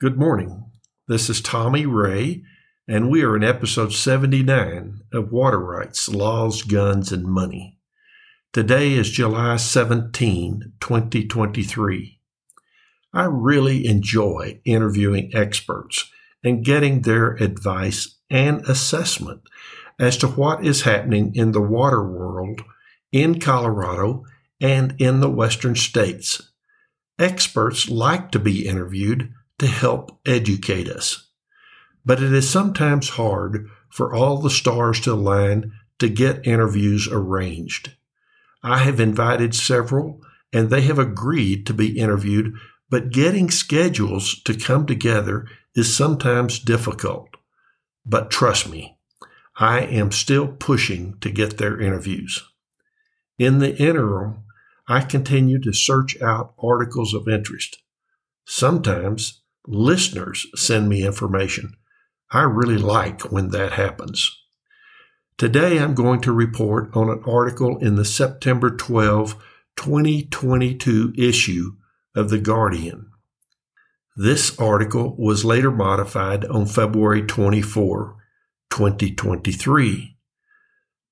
Good morning. This is Tommy Ray, and we are in episode 79 of Water Rights Laws, Guns, and Money. Today is July 17, 2023. I really enjoy interviewing experts and getting their advice and assessment as to what is happening in the water world in Colorado and in the western states. Experts like to be interviewed to help educate us. But it is sometimes hard for all the stars to align to get interviews arranged. I have invited several and they have agreed to be interviewed, but getting schedules to come together is sometimes difficult. But trust me, I am still pushing to get their interviews. In the interim, I continue to search out articles of interest. Sometimes listeners send me information. I really like when that happens. Today I'm going to report on an article in the September 12, 2022 issue of The Guardian. This article was later modified on February 24, 2023.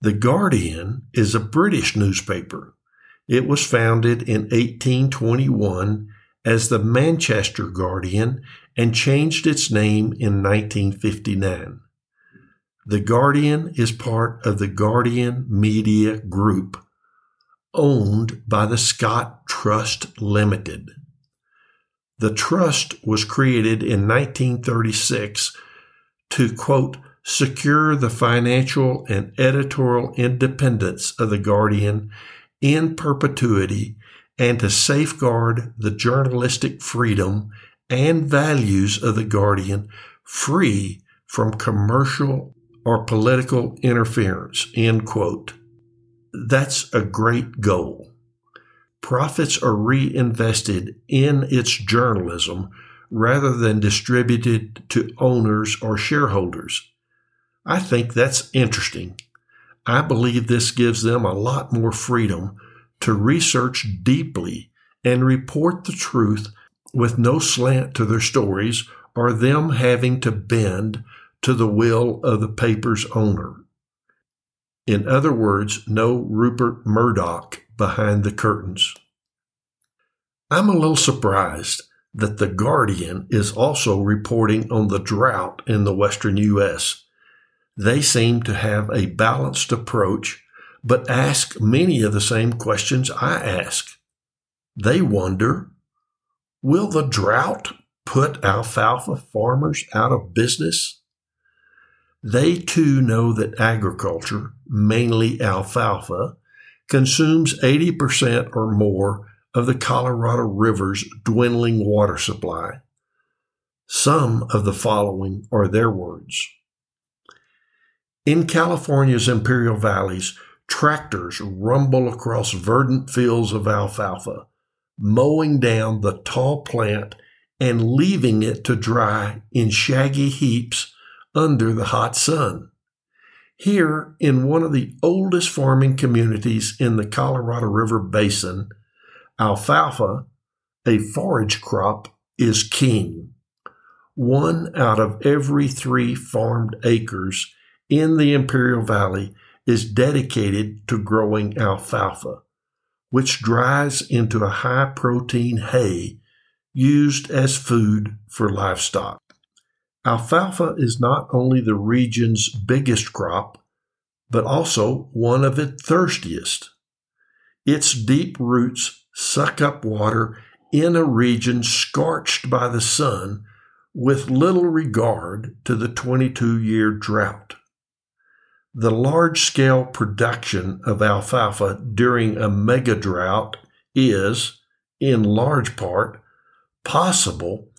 The Guardian is a British newspaper. It was founded in 1821 as the Manchester Guardian and changed its name in 1959. The Guardian is part of the Guardian Media Group, owned by the Scott Trust Limited. The trust was created in 1936 to, quote, secure the financial and editorial independence of the Guardian in perpetuity and to safeguard the journalistic freedom and values of the Guardian free from commercial or political interference. End quote. That's a great goal. Profits are reinvested in its journalism rather than distributed to owners or shareholders. I think that's interesting. I believe this gives them a lot more freedom to research deeply and report the truth with no slant to their stories or them having to bend to the will of the paper's owner. In other words, no Rupert Murdoch behind the curtains. I'm a little surprised that The Guardian is also reporting on the drought in the western U.S. They seem to have a balanced approach but ask many of the same questions I ask. They wonder, will the drought put alfalfa farmers out of business? They too know that agriculture, mainly alfalfa, consumes 80% or more of the Colorado River's dwindling water supply. Some of the following are their words. In California's Imperial Valleys, Tractors rumble across verdant fields of alfalfa, mowing down the tall plant and leaving it to dry in shaggy heaps under the hot sun. Here, in one of the oldest farming communities in the Colorado River Basin, alfalfa, a forage crop, is king. One out of every three farmed acres in the Imperial Valley is dedicated to growing alfalfa, which dries into a high protein hay used as food for livestock. Alfalfa is not only the region's biggest crop, but also one of its thirstiest. Its deep roots suck up water in a region scorched by the sun with little regard to the 22 year drought. The large scale production of alfalfa during a mega drought is, in large part, possible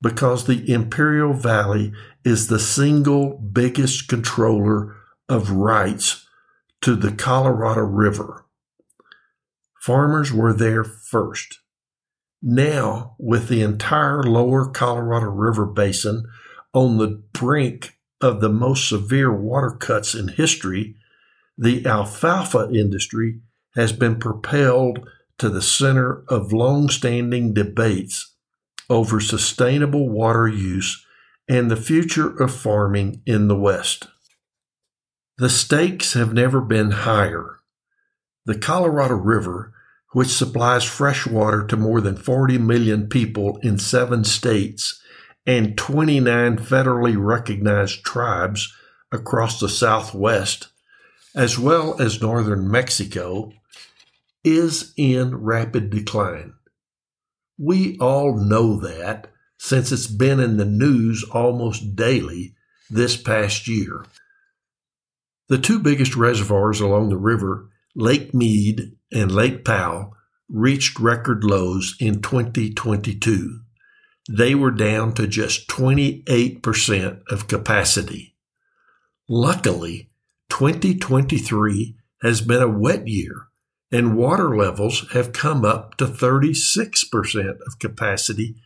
because the Imperial Valley is the single biggest controller of rights to the Colorado River. Farmers were there first. Now, with the entire lower Colorado River basin on the brink of the most severe water cuts in history, the alfalfa industry has been propelled to the center of long standing debates over sustainable water use and the future of farming in the West. The stakes have never been higher. The Colorado River, which supplies fresh water to more than 40 million people in seven states and 29 federally recognized tribes across the Southwest, as well as northern Mexico, is in rapid decline. We all know that since it's been in the news almost daily this past year. The two biggest reservoirs along the river, Lake Mead and Lake Powell, reached record lows in 2022. They were down to just 28% of capacity. Luckily, 2023 has been a wet year and water levels have come up to 36% of capacity.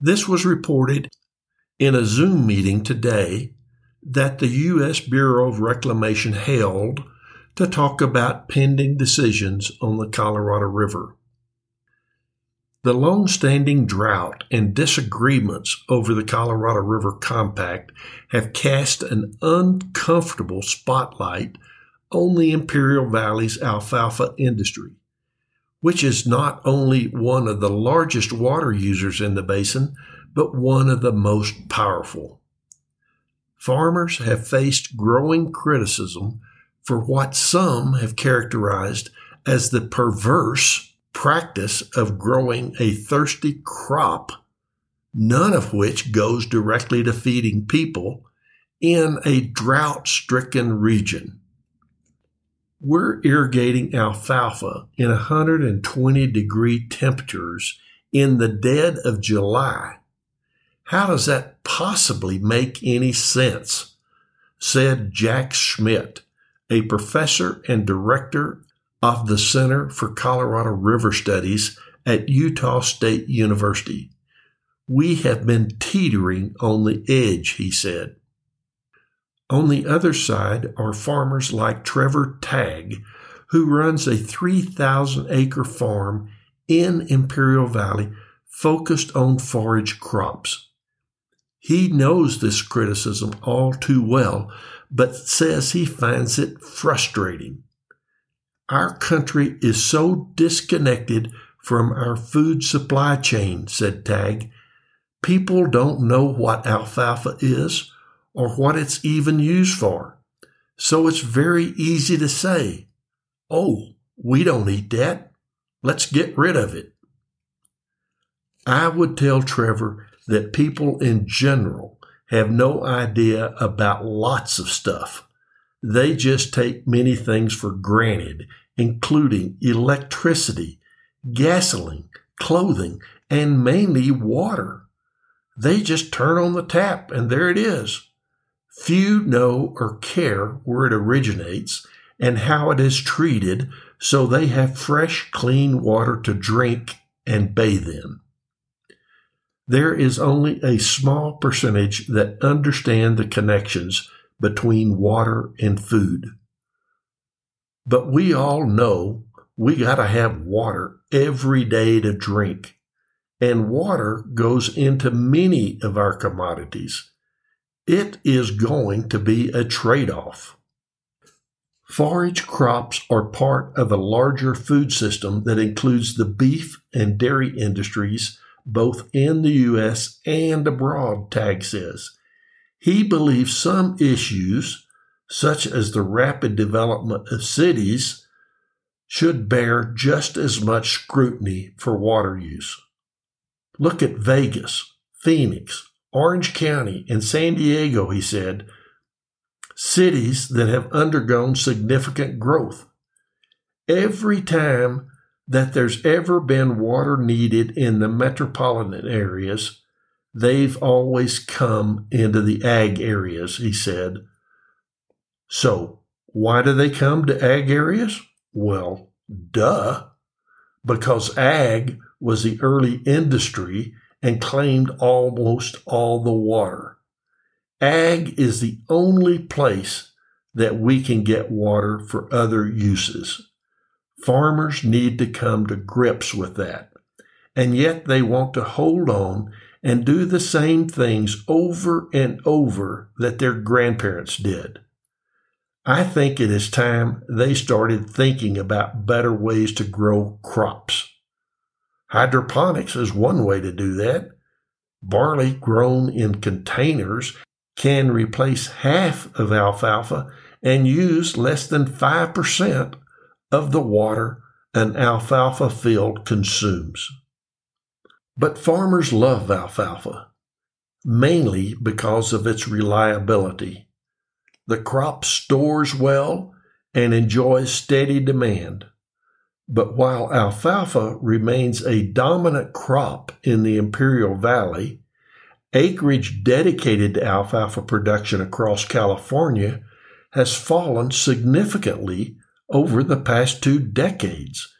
This was reported in a Zoom meeting today that the U.S. Bureau of Reclamation held to talk about pending decisions on the Colorado River. The long-standing drought and disagreements over the Colorado River Compact have cast an uncomfortable spotlight on the Imperial Valley's alfalfa industry, which is not only one of the largest water users in the basin, but one of the most powerful. Farmers have faced growing criticism for what some have characterized as the perverse practice of growing a thirsty crop, none of which goes directly to feeding people in a drought stricken region. We're irrigating alfalfa in 120 degree temperatures in the dead of July. How does that possibly make any sense? said Jack Schmidt, a professor and director of the Center for Colorado River Studies at Utah State University. We have been teetering on the edge, he said. On the other side are farmers like Trevor Tagg, who runs a 3,000 acre farm in Imperial Valley focused on forage crops. He knows this criticism all too well, but says he finds it frustrating. Our country is so disconnected from our food supply chain, said Tagg. People don't know what alfalfa is or what it's even used for. So it's very easy to say, oh, we don't eat that. Let's get rid of it. I would tell Trevor that people in general have no idea about lots of stuff. They just take many things for granted, including electricity, gasoline, clothing, and mainly water. They just turn on the tap and there it is. Few know or care where it originates and how it is treated, so they have fresh, clean water to drink and bathe in. There is only a small percentage that understand the connections between water and food. But we all know we got to have water every day to drink. And water goes into many of our commodities it is going to be a trade off. Forage crops are part of a larger food system that includes the beef and dairy industries both in the U.S. and abroad, Tagg says. He believes some issues, such as the rapid development of cities, should bear just as much scrutiny for water use. Look at Vegas, Phoenix, Orange County, and San Diego, he said, cities that have undergone significant growth. Every time that there's ever been water needed in the metropolitan areas, they've always come into the ag areas, he said. So, why do they come to ag areas? Well, duh, because ag was the early industry and claimed almost all the water. Ag is the only place that we can get water for other uses. Farmers need to come to grips with that. And yet they want to hold on and do the same things over and over that their grandparents did. I think it is time they started thinking about better ways to grow crops. Hydroponics is one way to do that. Barley grown in containers can replace half of alfalfa and use less than 5% of the water an alfalfa field consumes. But farmers love alfalfa, mainly because of its reliability. The crop stores well and enjoys steady demand. But while alfalfa remains a dominant crop in the Imperial Valley, acreage dedicated to alfalfa production across California has fallen significantly over the past two decades,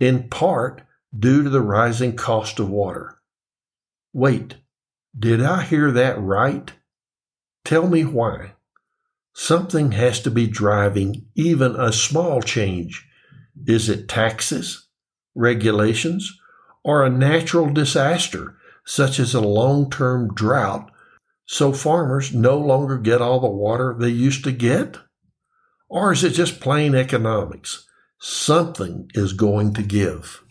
in part due to the rising cost of water. Wait, did I hear that right? Tell me why. Something has to be driving even a small change. Is it taxes, regulations, or a natural disaster such as a long term drought so farmers no longer get all the water they used to get? Or is it just plain economics? Something is going to give.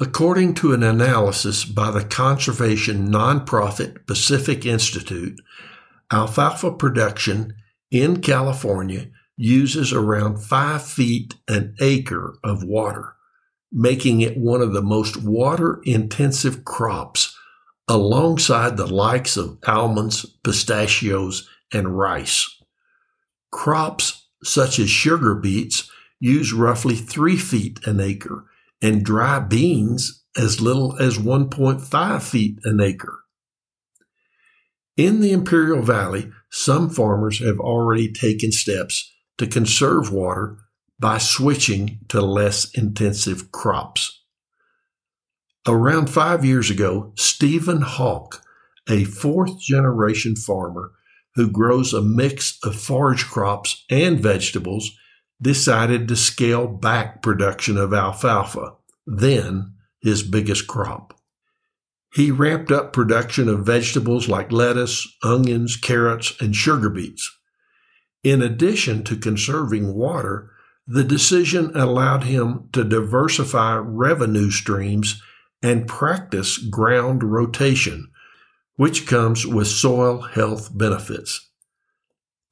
According to an analysis by the conservation nonprofit Pacific Institute, alfalfa production in California uses around five feet an acre of water, making it one of the most water intensive crops alongside the likes of almonds, pistachios, and rice. Crops such as sugar beets use roughly three feet an acre, and dry beans as little as 1.5 feet an acre. In the Imperial Valley, some farmers have already taken steps to conserve water by switching to less intensive crops. Around five years ago, Stephen Hawk, a fourth generation farmer, who grows a mix of forage crops and vegetables, decided to scale back production of alfalfa, then his biggest crop. He ramped up production of vegetables like lettuce, onions, carrots, and sugar beets. In addition to conserving water, the decision allowed him to diversify revenue streams and practice ground rotation, which comes with soil health benefits.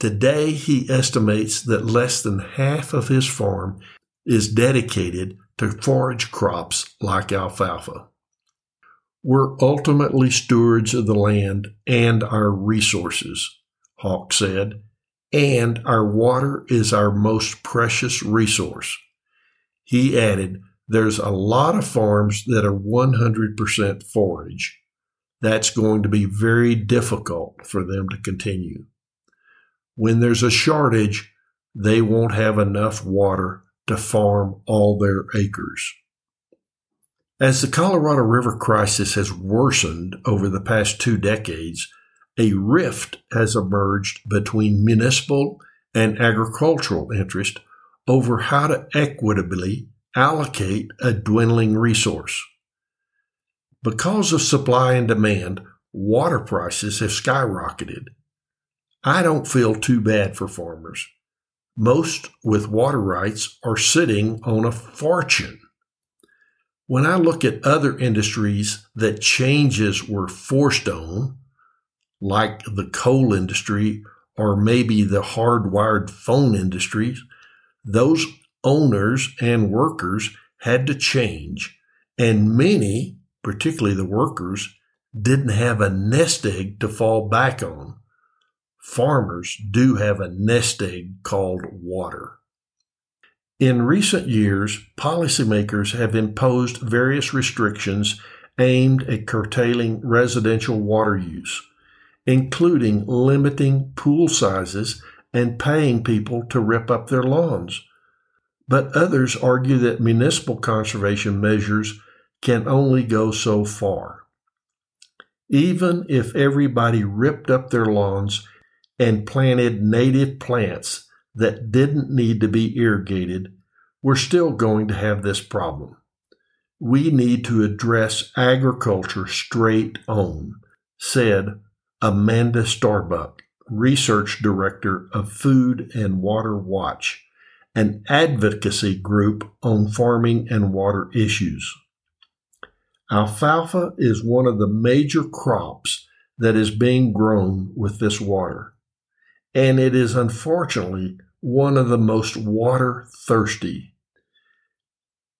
Today, he estimates that less than half of his farm is dedicated to forage crops like alfalfa. We're ultimately stewards of the land and our resources, Hawk said, and our water is our most precious resource. He added, There's a lot of farms that are 100% forage that's going to be very difficult for them to continue. When there's a shortage, they won't have enough water to farm all their acres. As the Colorado River crisis has worsened over the past two decades, a rift has emerged between municipal and agricultural interest over how to equitably allocate a dwindling resource. Because of supply and demand, water prices have skyrocketed. I don't feel too bad for farmers. Most with water rights are sitting on a fortune. When I look at other industries that changes were forced on, like the coal industry or maybe the hardwired phone industries, those owners and workers had to change, and many particularly the workers, didn't have a nest egg to fall back on. Farmers do have a nest egg called water. In recent years, policymakers have imposed various restrictions aimed at curtailing residential water use, including limiting pool sizes and paying people to rip up their lawns. But others argue that municipal conservation measures can only go so far. Even if everybody ripped up their lawns and planted native plants that didn't need to be irrigated, we're still going to have this problem. we need to address agriculture straight on, said Amanda Starbuck, Research Director of Food and Water Watch, an advocacy group on farming and water issues. Alfalfa is one of the major crops that is being grown with this water, and it is unfortunately one of the most water thirsty.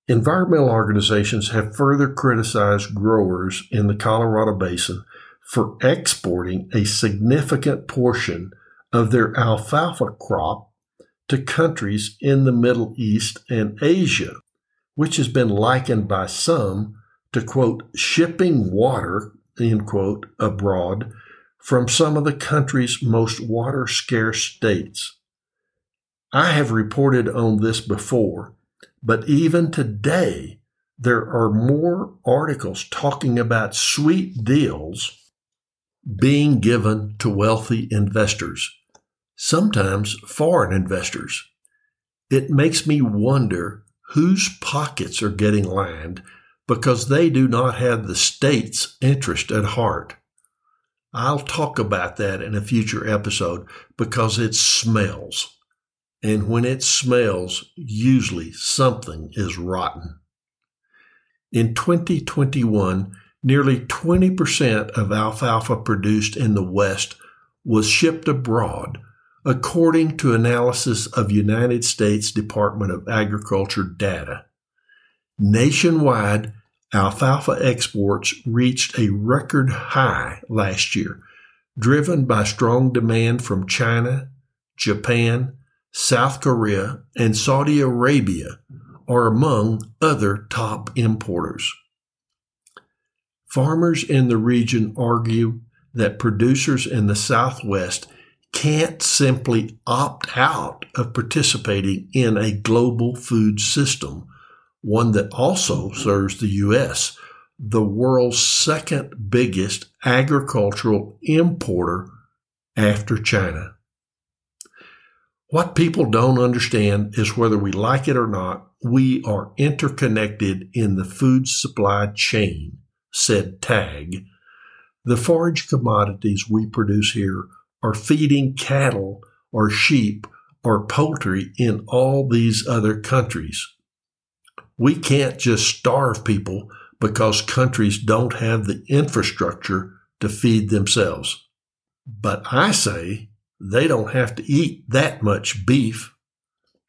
Environmental organizations have further criticized growers in the Colorado Basin for exporting a significant portion of their alfalfa crop to countries in the Middle East and Asia, which has been likened by some to quote, shipping water, end quote, abroad from some of the country's most water scarce states. I have reported on this before, but even today, there are more articles talking about sweet deals being given to wealthy investors, sometimes foreign investors. It makes me wonder whose pockets are getting lined because they do not have the state's interest at heart. I'll talk about that in a future episode because it smells. And when it smells, usually something is rotten. In 2021, nearly 20% of alfalfa produced in the West was shipped abroad, according to analysis of United States Department of Agriculture data. Nationwide, alfalfa exports reached a record high last year, driven by strong demand from China, Japan, South Korea, and Saudi Arabia are among other top importers. Farmers in the region argue that producers in the Southwest can't simply opt out of participating in a global food system one that also serves the U.S., the world's second biggest agricultural importer after China. What people don't understand is whether we like it or not, we are interconnected in the food supply chain, said Tagg. The forage commodities we produce here are feeding cattle or sheep or poultry in all these other countries. We can't just starve people because countries don't have the infrastructure to feed themselves. But I say they don't have to eat that much beef,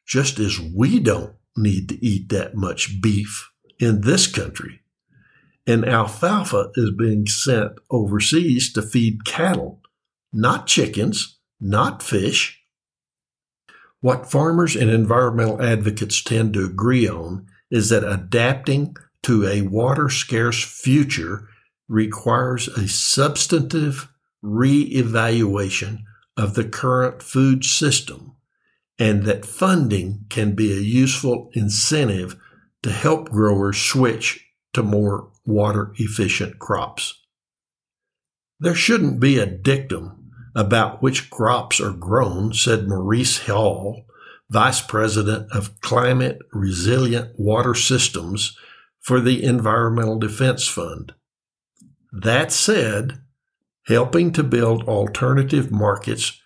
just as we don't need to eat that much beef in this country. And alfalfa is being sent overseas to feed cattle, not chickens, not fish. What farmers and environmental advocates tend to agree on is that adapting to a water scarce future requires a substantive reevaluation of the current food system and that funding can be a useful incentive to help growers switch to more water efficient crops. There shouldn't be a dictum about which crops are grown, said Maurice Hall, Vice President of Climate Resilient Water Systems for the Environmental Defense Fund. That said, helping to build alternative markets,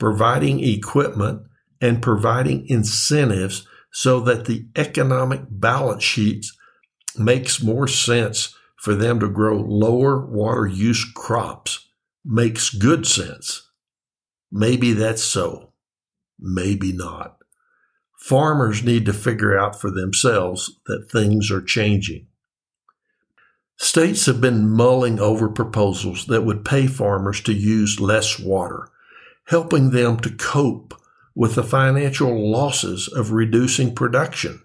providing equipment, and providing incentives so that the economic balance sheets makes more sense for them to grow lower water use crops makes good sense. Maybe that's so. Maybe not. Farmers need to figure out for themselves that things are changing. States have been mulling over proposals that would pay farmers to use less water, helping them to cope with the financial losses of reducing production.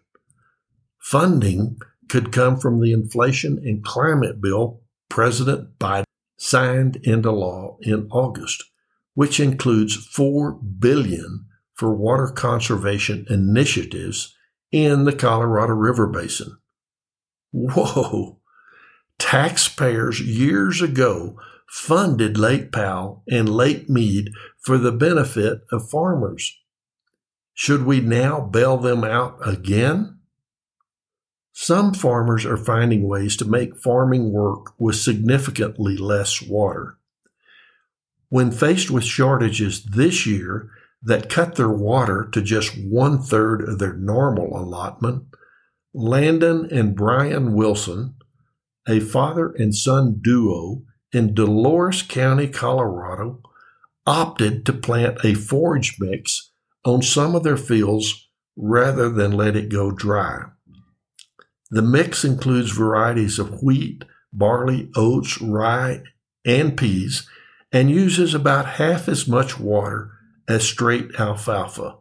Funding could come from the Inflation and Climate Bill President Biden signed into law in August, which includes 4 billion for water conservation initiatives in the Colorado River Basin. Whoa! Taxpayers years ago funded Lake Powell and Lake Mead for the benefit of farmers. Should we now bail them out again? Some farmers are finding ways to make farming work with significantly less water. When faced with shortages this year that cut their water to just one third of their normal allotment, Landon and Brian Wilson, a father and son duo in Dolores County, Colorado, opted to plant a forage mix on some of their fields rather than let it go dry. The mix includes varieties of wheat, barley, oats, rye, and peas, and uses about half as much water as straight alfalfa.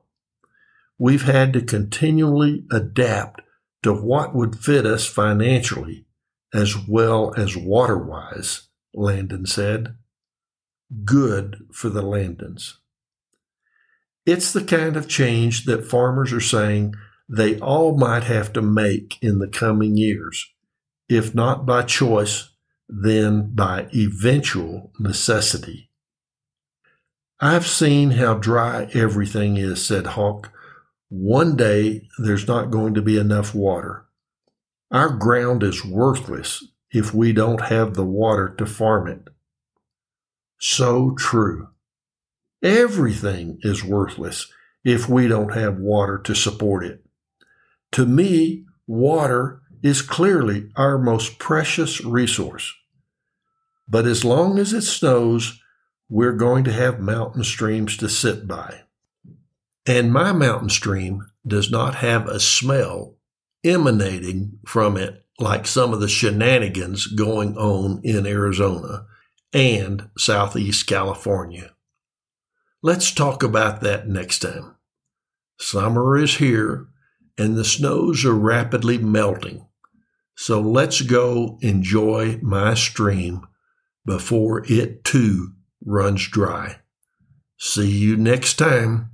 We've had to continually adapt to what would fit us financially as well as water wise, Landon said. Good for the Landons. It's the kind of change that farmers are saying they all might have to make in the coming years, if not by choice, then by eventual necessity. I've seen how dry everything is, said Hawk. One day there's not going to be enough water. Our ground is worthless if we don't have the water to farm it. So true. Everything is worthless if we don't have water to support it. To me, water is clearly our most precious resource. But as long as it snows, we're going to have mountain streams to sit by. And my mountain stream does not have a smell emanating from it like some of the shenanigans going on in Arizona and Southeast California. Let's talk about that next time. Summer is here and the snows are rapidly melting. So let's go enjoy my stream before it too runs dry. See you next time.